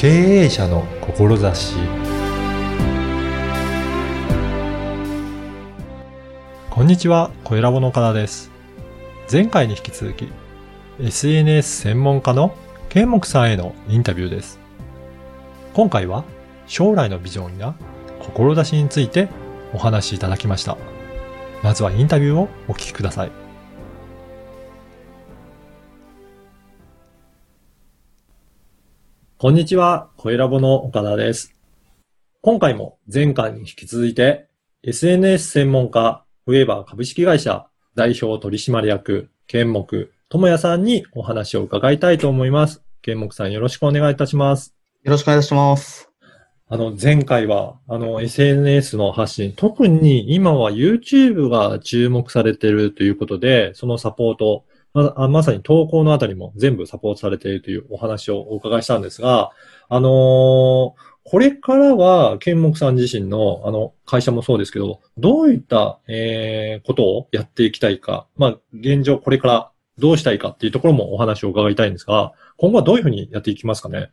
経営者の志こんにちは、小ラボの岡田です。前回に引き続き、SNS 専門家のケンモクさんへのインタビューです。今回は、将来のビジョンや志についてお話しいただきました。まずはインタビューをお聞きください。こんにちは、声ラボの岡田です。今回も前回に引き続いて、SNS 専門家、ウェーバー株式会社代表取締役、剣木智也さんにお話を伺いたいと思います。剣木さんよろしくお願いいたします。よろしくお願いします。あの、前回は、あの、SNS の発信、特に今は YouTube が注目されているということで、そのサポート、ままさに投稿のあたりも全部サポートされているというお話をお伺いしたんですが、あのー、これからは、剣木さん自身の、あの、会社もそうですけど、どういった、えー、ことをやっていきたいか、まあ、現状これからどうしたいかっていうところもお話を伺いたいんですが、今後はどういうふうにやっていきますかね？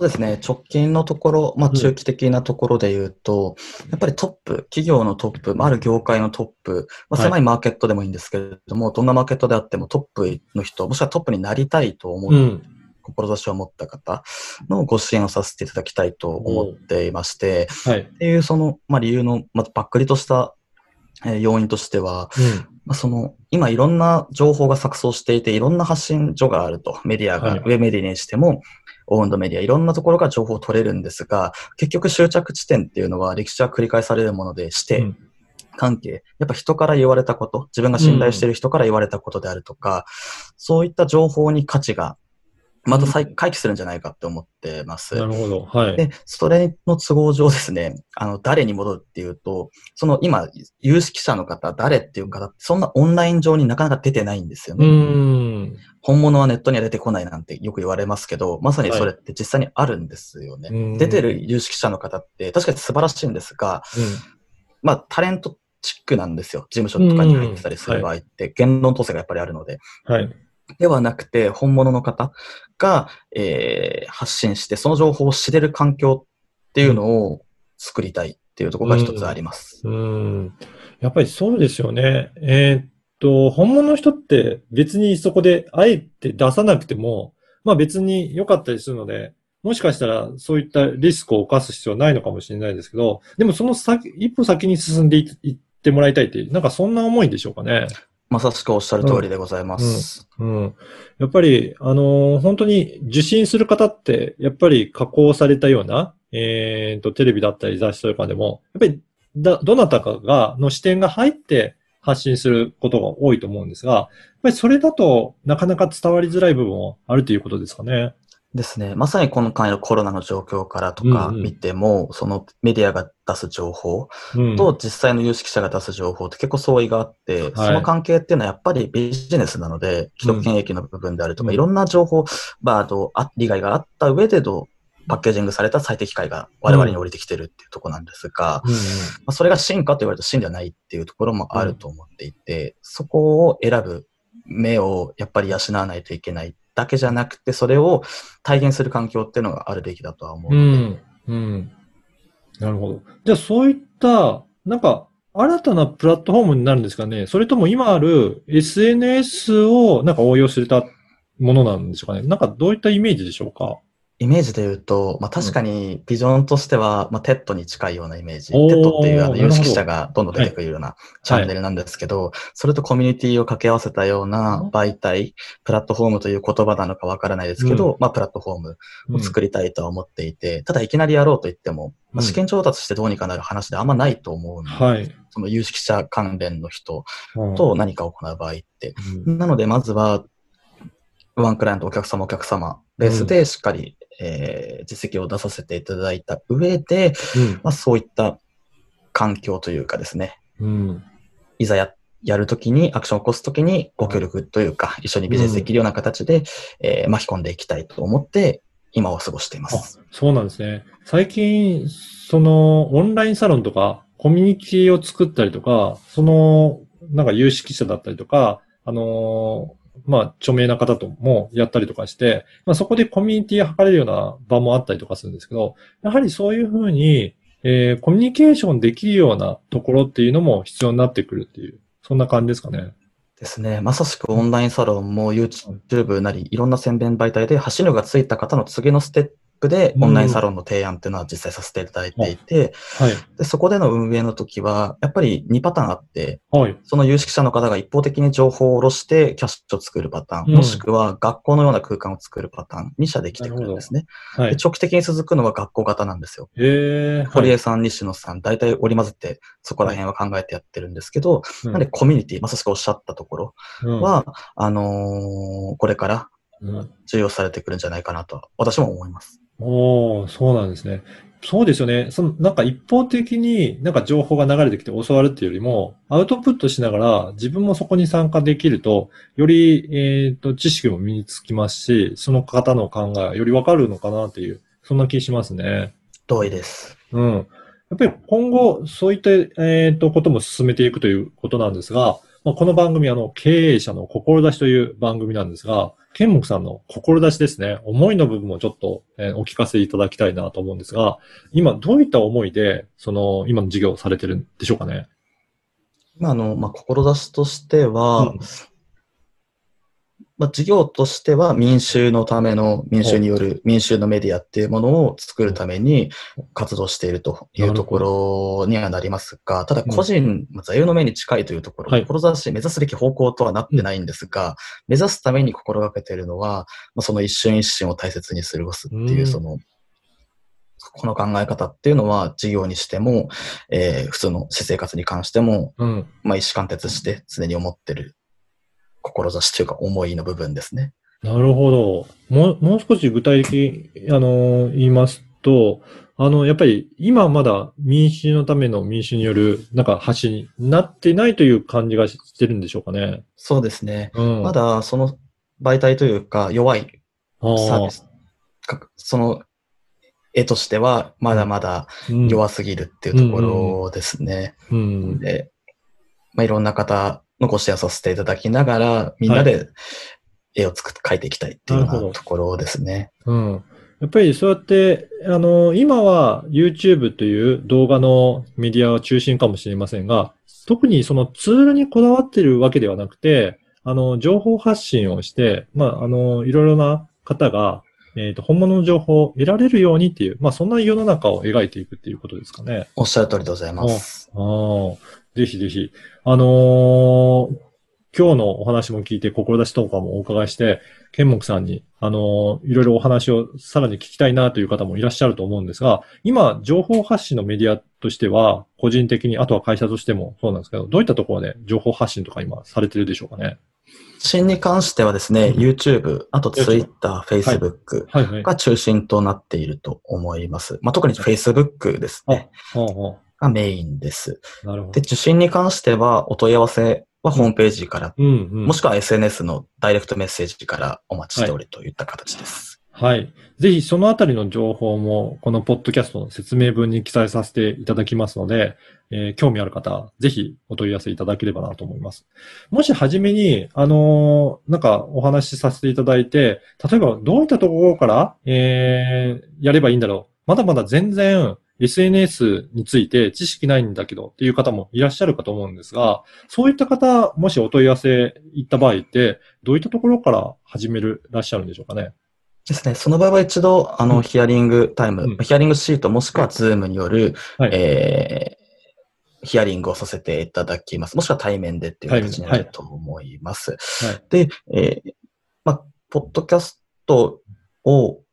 そうですね。直近のところ、まあ、中期的なところで言うと、うん、やっぱりトップ、企業のトップ、ある業界のトップ、まあ、狭いマーケットでもいいんですけれども、はい、どんなマーケットであってもトップの人、もしくはトップになりたいと思う、うん、志を持った方のご支援をさせていただきたいと思っていまして、はい、っていうその、まあ、理由の、まあ、ばっくりとしたえ要因としては、うん、まあ、その、今いろんな情報が錯綜していて、いろんな発信所があると。メディアが、はい、ウェブメディアにしても、オウンドメディア、いろんなところが情報を取れるんですが、結局終着地点っていうのは歴史は繰り返されるものでして、うん、関係、やっぱ人から言われたこと、自分が信頼している人から言われたことであるとか、うん、そういった情報に価値がまた再回帰するんじゃないかって思ってます。なるほど。はい。で、それの都合上ですね、あの、誰に戻るっていうと、その今、有識者の方、誰っていう方、そんなオンライン上になかなか出てないんですよね。うん。本物はネットには出てこないなんてよく言われますけど、まさにそれって実際にあるんですよね。はい、出てる有識者の方って確かに素晴らしいんですが、うん、まあ、タレントチックなんですよ。事務所とかに入ってたりする場合って、言論統制がやっぱりあるので。はい。ではなくて、本物の方が、えー、発信して、その情報を知れる環境っていうのを作りたいっていうところが一つあります。うん。うんやっぱりそうですよね。えー、っと、本物の人って別にそこであえて出さなくても、まあ別に良かったりするので、もしかしたらそういったリスクを犯す必要はないのかもしれないですけど、でもその先、一歩先に進んでいってもらいたいっていう、なんかそんな思いでしょうかね。まさしくおっしゃる通りでございます。うん。うん、やっぱり、あのー、本当に受信する方って、やっぱり加工されたような、えっ、ー、と、テレビだったり雑誌とかでも、やっぱり、だ、どなたかが、の視点が入って発信することが多いと思うんですが、やっぱりそれだとなかなか伝わりづらい部分もあるということですかね。ですね。まさに今回のコロナの状況からとか見ても、うんうん、そのメディアが出す情報と実際の有識者が出す情報って結構相違があって、うん、その関係っていうのはやっぱりビジネスなので、既得権益の部分であるとか、うん、いろんな情報、まあ、あと、利害があった上でのパッケージングされた最適解が我々に降りてきてるっていうところなんですが、うんまあ、それが真かと言われると真ではないっていうところもあると思っていて、そこを選ぶ目をやっぱり養わないといけないだけじゃなくて、それを体現する環境っていうのがあるべきだとは思うので。うん。うん。なるほど。じゃあそういった、なんか、新たなプラットフォームになるんですかねそれとも今ある SNS をなんか応用されたものなんでしょうかねなんかどういったイメージでしょうかイメージで言うと、まあ、確かにビジョンとしては、まあ、 TED に近いようなイメージ。 TED っていうあの有識者がどんどん出てくるようなチャンネルなんですけど、はい、それとコミュニティを掛け合わせたような媒体、プラットフォームという言葉なのかわからないですけど、うん、まあ、プラットフォームを作りたいとは思っていて、うん、ただいきなりやろうと言っても、まあ、試験調達してどうにかなる話であんまないと思うので、はい、その有識者関連の人と何かを行う場合って。うん、なので、まずは、ワンクライアント、お客様、お客様、ベースでしっかりえー、実績を出させていただいた上で、うん、まあ、そういった環境というかですね、うん、いざややるときに、アクションを起こすときにご協力というか、一緒にビジネスできるような形で、うん、えー、巻き込んでいきたいと思って、今は過ごしています。そうなんですね。最近、その、オンラインサロンとか、コミュニティを作ったりとか、その、なんか有識者だったりとか、あのまあ、著名な方ともやったりとかして、まあ、そこでコミュニティを図れるような場もあったりとかするんですけど、やはりそういうふうに、えーコミュニケーションできるようなところっていうのも必要になってくるっていう、そんな感じですかね。ですね。まさしくオンラインサロンも YouTube なり、いろんな宣伝媒体で、走るがついた方の次のステップで、うんオンラインサロンの提案っていうのは実際させていただいていて、はい。でそこでの運営の時は、やっぱり2パターンあって、はい。その有識者の方が一方的に情報を下ろしてキャッシュを作るパターン、うんもしくは学校のような空間を作るパターン、2社できてくるんですね。はいで。長期的に続くのは学校型なんですよ。堀江さん、西野さん、大体織り交ぜて、そこら辺は考えてやってるんですけど、うんなんでコミュニティ、まさしくおっしゃったところうんは、あのーこれからうん重要されてくるんじゃないかなと、私も思います。おー、そうなんですね。そうですよね。その、なんか一方的になんか情報が流れてきて教わるっていうよりも、アウトプットしながら自分もそこに参加できると、より、えっ、と、知識も身につきますし、その方の考えがよりわかるのかなっていう、そんな気しますね。同意です。うん。やっぱり今後、そういった、えっ、と、ことも進めていくということなんですが、まあ、この番組、あの、経営者の志という番組なんですが、ケンモクさんの志ですね、思いの部分もちょっと、えーお聞かせいただきたいなと思うんですが、今、どういった思いで、その、今の授業をされてるんでしょうかね。まあ、あの、まあ、志としては、うんまあ、事業としては民衆のための、民衆による民衆のメディアっていうものを作るために活動しているというところにはなりますが、ただ個人、まあ座右の銘に近いというところ、はい。志、目指すべき方向とはなってないんですが、目指すために心がけているのは、まあ、その一瞬一瞬を大切に過ごすっていうう、ん。その、この考え方っていうのは事業にしても、えー普通の私生活に関しても、うん。まあ、意思貫徹して常に思ってる志というか思いの部分ですね。なるほど。もう、もう少し具体的に、あの、言いますと、あの、やっぱり今まだ民主のための民主による、なんか橋になってないという感じがしてるんでしょうかね。そうですね。うん。まだその媒体というか弱いサービス、かその絵としてはまだまだうん弱すぎるっていうところですね。うん。で、まあ、いろんな方のご支援させていただきながら、みんなで絵を作って描いていきたいっていうようなところですね。うん。やっぱりそうやって、あの、今は YouTube という動画のメディアは中心かもしれませんが、特にそのツールにこだわってるわけではなくて、あの、情報発信をして、まあ、あの、いろいろな方が、えっ、と、本物の情報を得られるようにっていう、まあ、そんな世の中を描いていくっていうことですかね。おっしゃる通りでございます。ああ、ぜひぜひ。あのー今日のお話も聞いて、志とかもお伺いして、ケンモクさんに、あのーいろいろお話をさらに聞きたいなという方もいらっしゃると思うんですが、今、情報発信のメディアとしては、個人的に、あとは会社としてもそうなんですけど、どういったところで情報発信とか今されてるでしょうかね？新に関してはですね、うん YouTube、あと Twitter、Facebook。が中心となっていると思います。まあ、特に Facebook ですあ、ね。はあ、はがメインです。あ、なるほどで、。受信に関しては、お問い合わせはホームページから、うん、うん。もしくは SNS のダイレクトメッセージからお待ちしておりといった形です。はい。ぜひそのあたりの情報も、このポッドキャストの説明文に記載させていただきますので、えー興味ある方、ぜひお問い合わせいただければなと思います。もしはじめに、あのーなんかお話しさせていただいて、例えばどういったところから、えーやればいいんだろう。まだまだ全然 SNS について知識ないんだけどっていう方もいらっしゃるかと思うんですが、そういった方、もしお問い合わせいった場合って、どういったところから始めるらっしゃるんでしょうかね？ですね。その場合は一度、あの、うんヒアリングタイム、うんヒアリングシートもしくはズームによる、はいえーヒアリングをさせていただきます。もしくは対面でっていう形になると思います。はい。で、えーまあ、ポッドキャストを、まあ、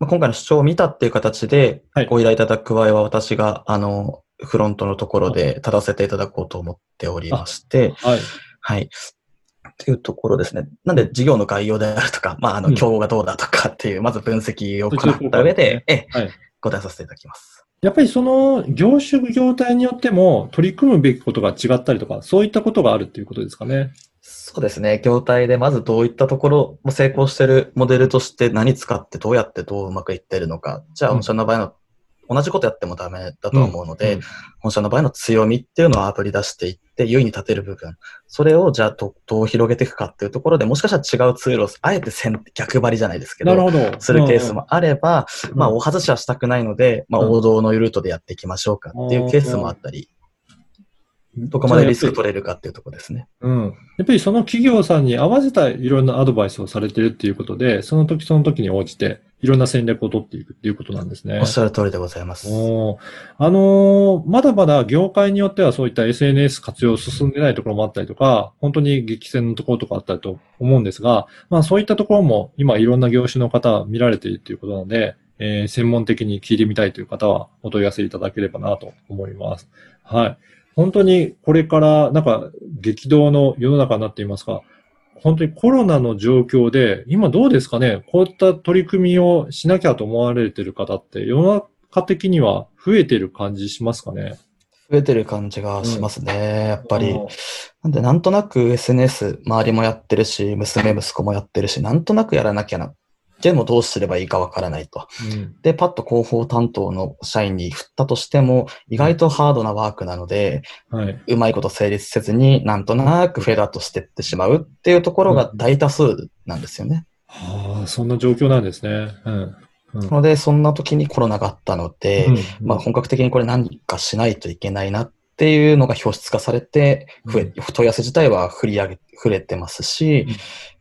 今回の主張を見たっていう形ではいご依頼いただく場合は、私が、あの、フロントのところで立たせていただこうと思っておりまして、はい。はい。っていうところですね。なんで、事業の概要であるとか、まあ、あの、うん競合がどうだとかっていう、まず分析を行った上で、ええ、はい。答えさせていただきます。やっぱりその業種業態によっても取り組むべきことが違ったりとか、そういったことがあるっていうことですかね。そうですね。業態でまずどういったところも成功してるモデルとして何使ってどうやってどううまくいってるのか。じゃあ、うん御社の場合の同じことやってもダメだと思うので、うん本社の場合の強みっていうのをあぶり出していって、優位に立てる部分。それをじゃあどどう広げていくかっていうところで、もしかしたら違うツールを、あえて先逆張りじゃないですけど、なるほど。するケースもあれば、うん、まあ、お外しはしたくないので、まあ、うん王道のルートでやっていきましょうかっていうケースもあったり、どこまでリスク取れるかっていうところですね。うん。やっぱりその企業さんに合わせたいろんなアドバイスをされてるっていうことで、その時その時に応じていろんな戦略を取っていくっていうことなんですね。おっしゃる通りでございます。おーあのーまだまだ業界によってはそういった SNS 活用進んでないところもあったりとか、本当に激戦のところとかあったりと思うんですが、まあそういったところも今いろんな業種の方見られているということなので、えー専門的に聞いてみたいという方はお問い合わせいただければなと思います。はい。本当にこれからなんか激動の世の中になっていますが、本当にコロナの状況で、今どうですかね？こういった取り組みをしなきゃと思われている方って、世の中的には増えてる感じしますかね？増えてる感じがしますね、やっぱりうん。なんで、なんとなく SNS、周りもやってるし、娘、息子もやってるし、なんとなくやらなきゃな。でもどうすればいいかわからないと。うんで、パッと広報担当の社員に振ったとしても、意外とハードなワークなので、はい。うまいこと成立せずに、なんとなくフェードアウトしていってしまうっていうところが大多数なんですよね。はあ、そんな状況なんですね。うん。うんなので、そんな時にコロナがあったので、うんまあ本格的にこれ何かしないといけないなっていうのが表出化されて、増え、問い合わせ自体は振り上げ、触れてますし、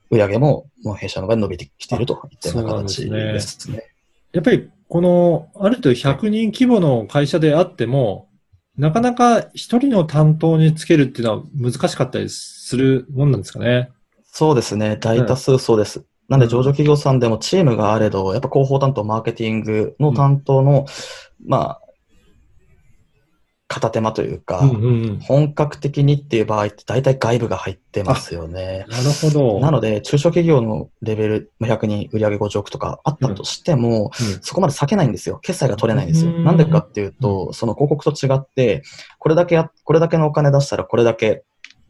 売上ももう弊社の伸びてきているといったような形でですね。やっぱり、この、ある程度100人規模の会社であっても、なかなか一人の担当につけるっていうのは難しかったりするもんなんですかね。そうですね。大多数そうです。なんで上場企業さんでもチームがあれど、やっぱ広報担当、マーケティングの担当の、まあ、片手間というか、うんうんうん。本格的にっていう場合って大体外部が入ってますよね。なるほど。なので、中小企業のレベル、まあ100人売上50億とかあったとしても、うんそこまで避けないんですよ。決済が取れないんですよ。うんなんでかっていうと、その広告と違って、これだけや、これだけのお金出したらこれだけ、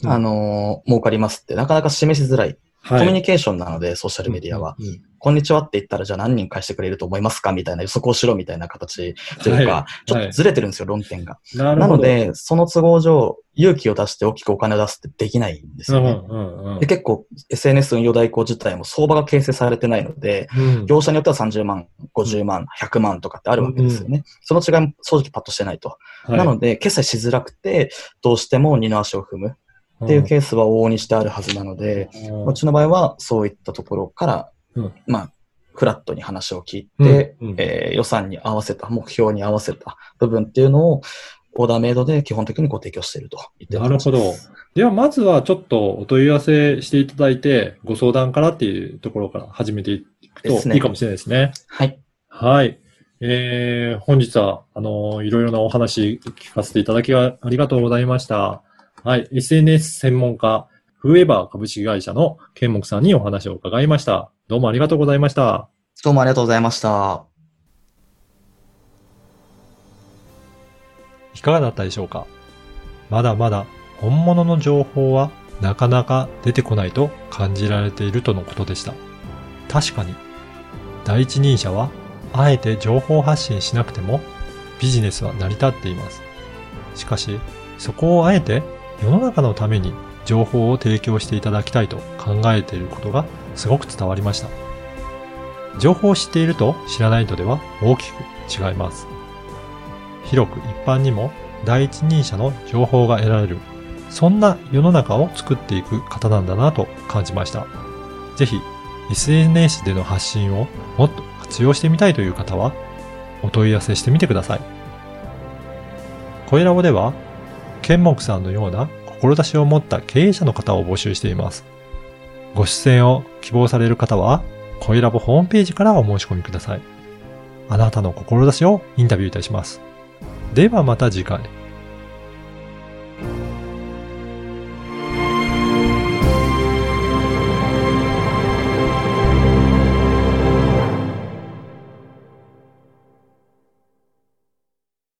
うんあのー儲かりますって、なかなか示しづらい。はい、コミュニケーションなので、ソーシャルメディアは。うんうんこんにちはって言ったら、じゃあ何人返してくれると思いますかみたいな予測をしろみたいな形というか、はいちょっとずれてるんですよ、論点が。な。なので、その都合上、勇気を出して大きくお金を出すってできないんですうんよね。うんうんで結構 SNS 運用代行自体も相場が形成されてないので、うん業者によっては30万、50万、100万とかってあるわけですよね。その違いも正直パッとしてないと。はいなので、決済しづらくて、どうしても二の足を踏むっていうケースは往々にしてあるはずなので、うちの場合はそういったところから、うんまあ、フラットに話を聞いて、うんうんえー予算に合わせた、目標に合わせた部分っていうのを、オーダーメイドで基本的にご提供していると言ってなるほど。では、まずはちょっとお問い合わせしていただいて、ご相談からっていうところから始めていくといいかもしれないですね。はい。はい。えー、本日は、あの、いろいろなお話聞かせていただきありがとうございました。はい。SNS 専門家、フーエバー株式会社のケンモクさんにお話を伺いました。どうもありがとうございました。どうもありがとうございました。いかがだったでしょうか？まだまだ本物の情報はなかなか出てこないと感じられているとのことでした。確かに、第一人者はあえて情報発信しなくてもビジネスは成り立っています。しかし、そこをあえて世の中のために情報を提供していただきたいと考えていることがすごく伝わりました。情報を知っていると知らないとでは大きく違います。広く一般にも第一人者の情報が得られる、そんな世の中を作っていく方なんだなと感じました。ぜひ SNS での発信をもっと活用してみたいという方はお問い合わせしてみてください。声ラボでは、剣木さんのような志を持った経営者の方を募集しています。ご出演を希望される方は、恋ラボホームページからお申し込みください。あなたの志をインタビューいたします。ではまた次回。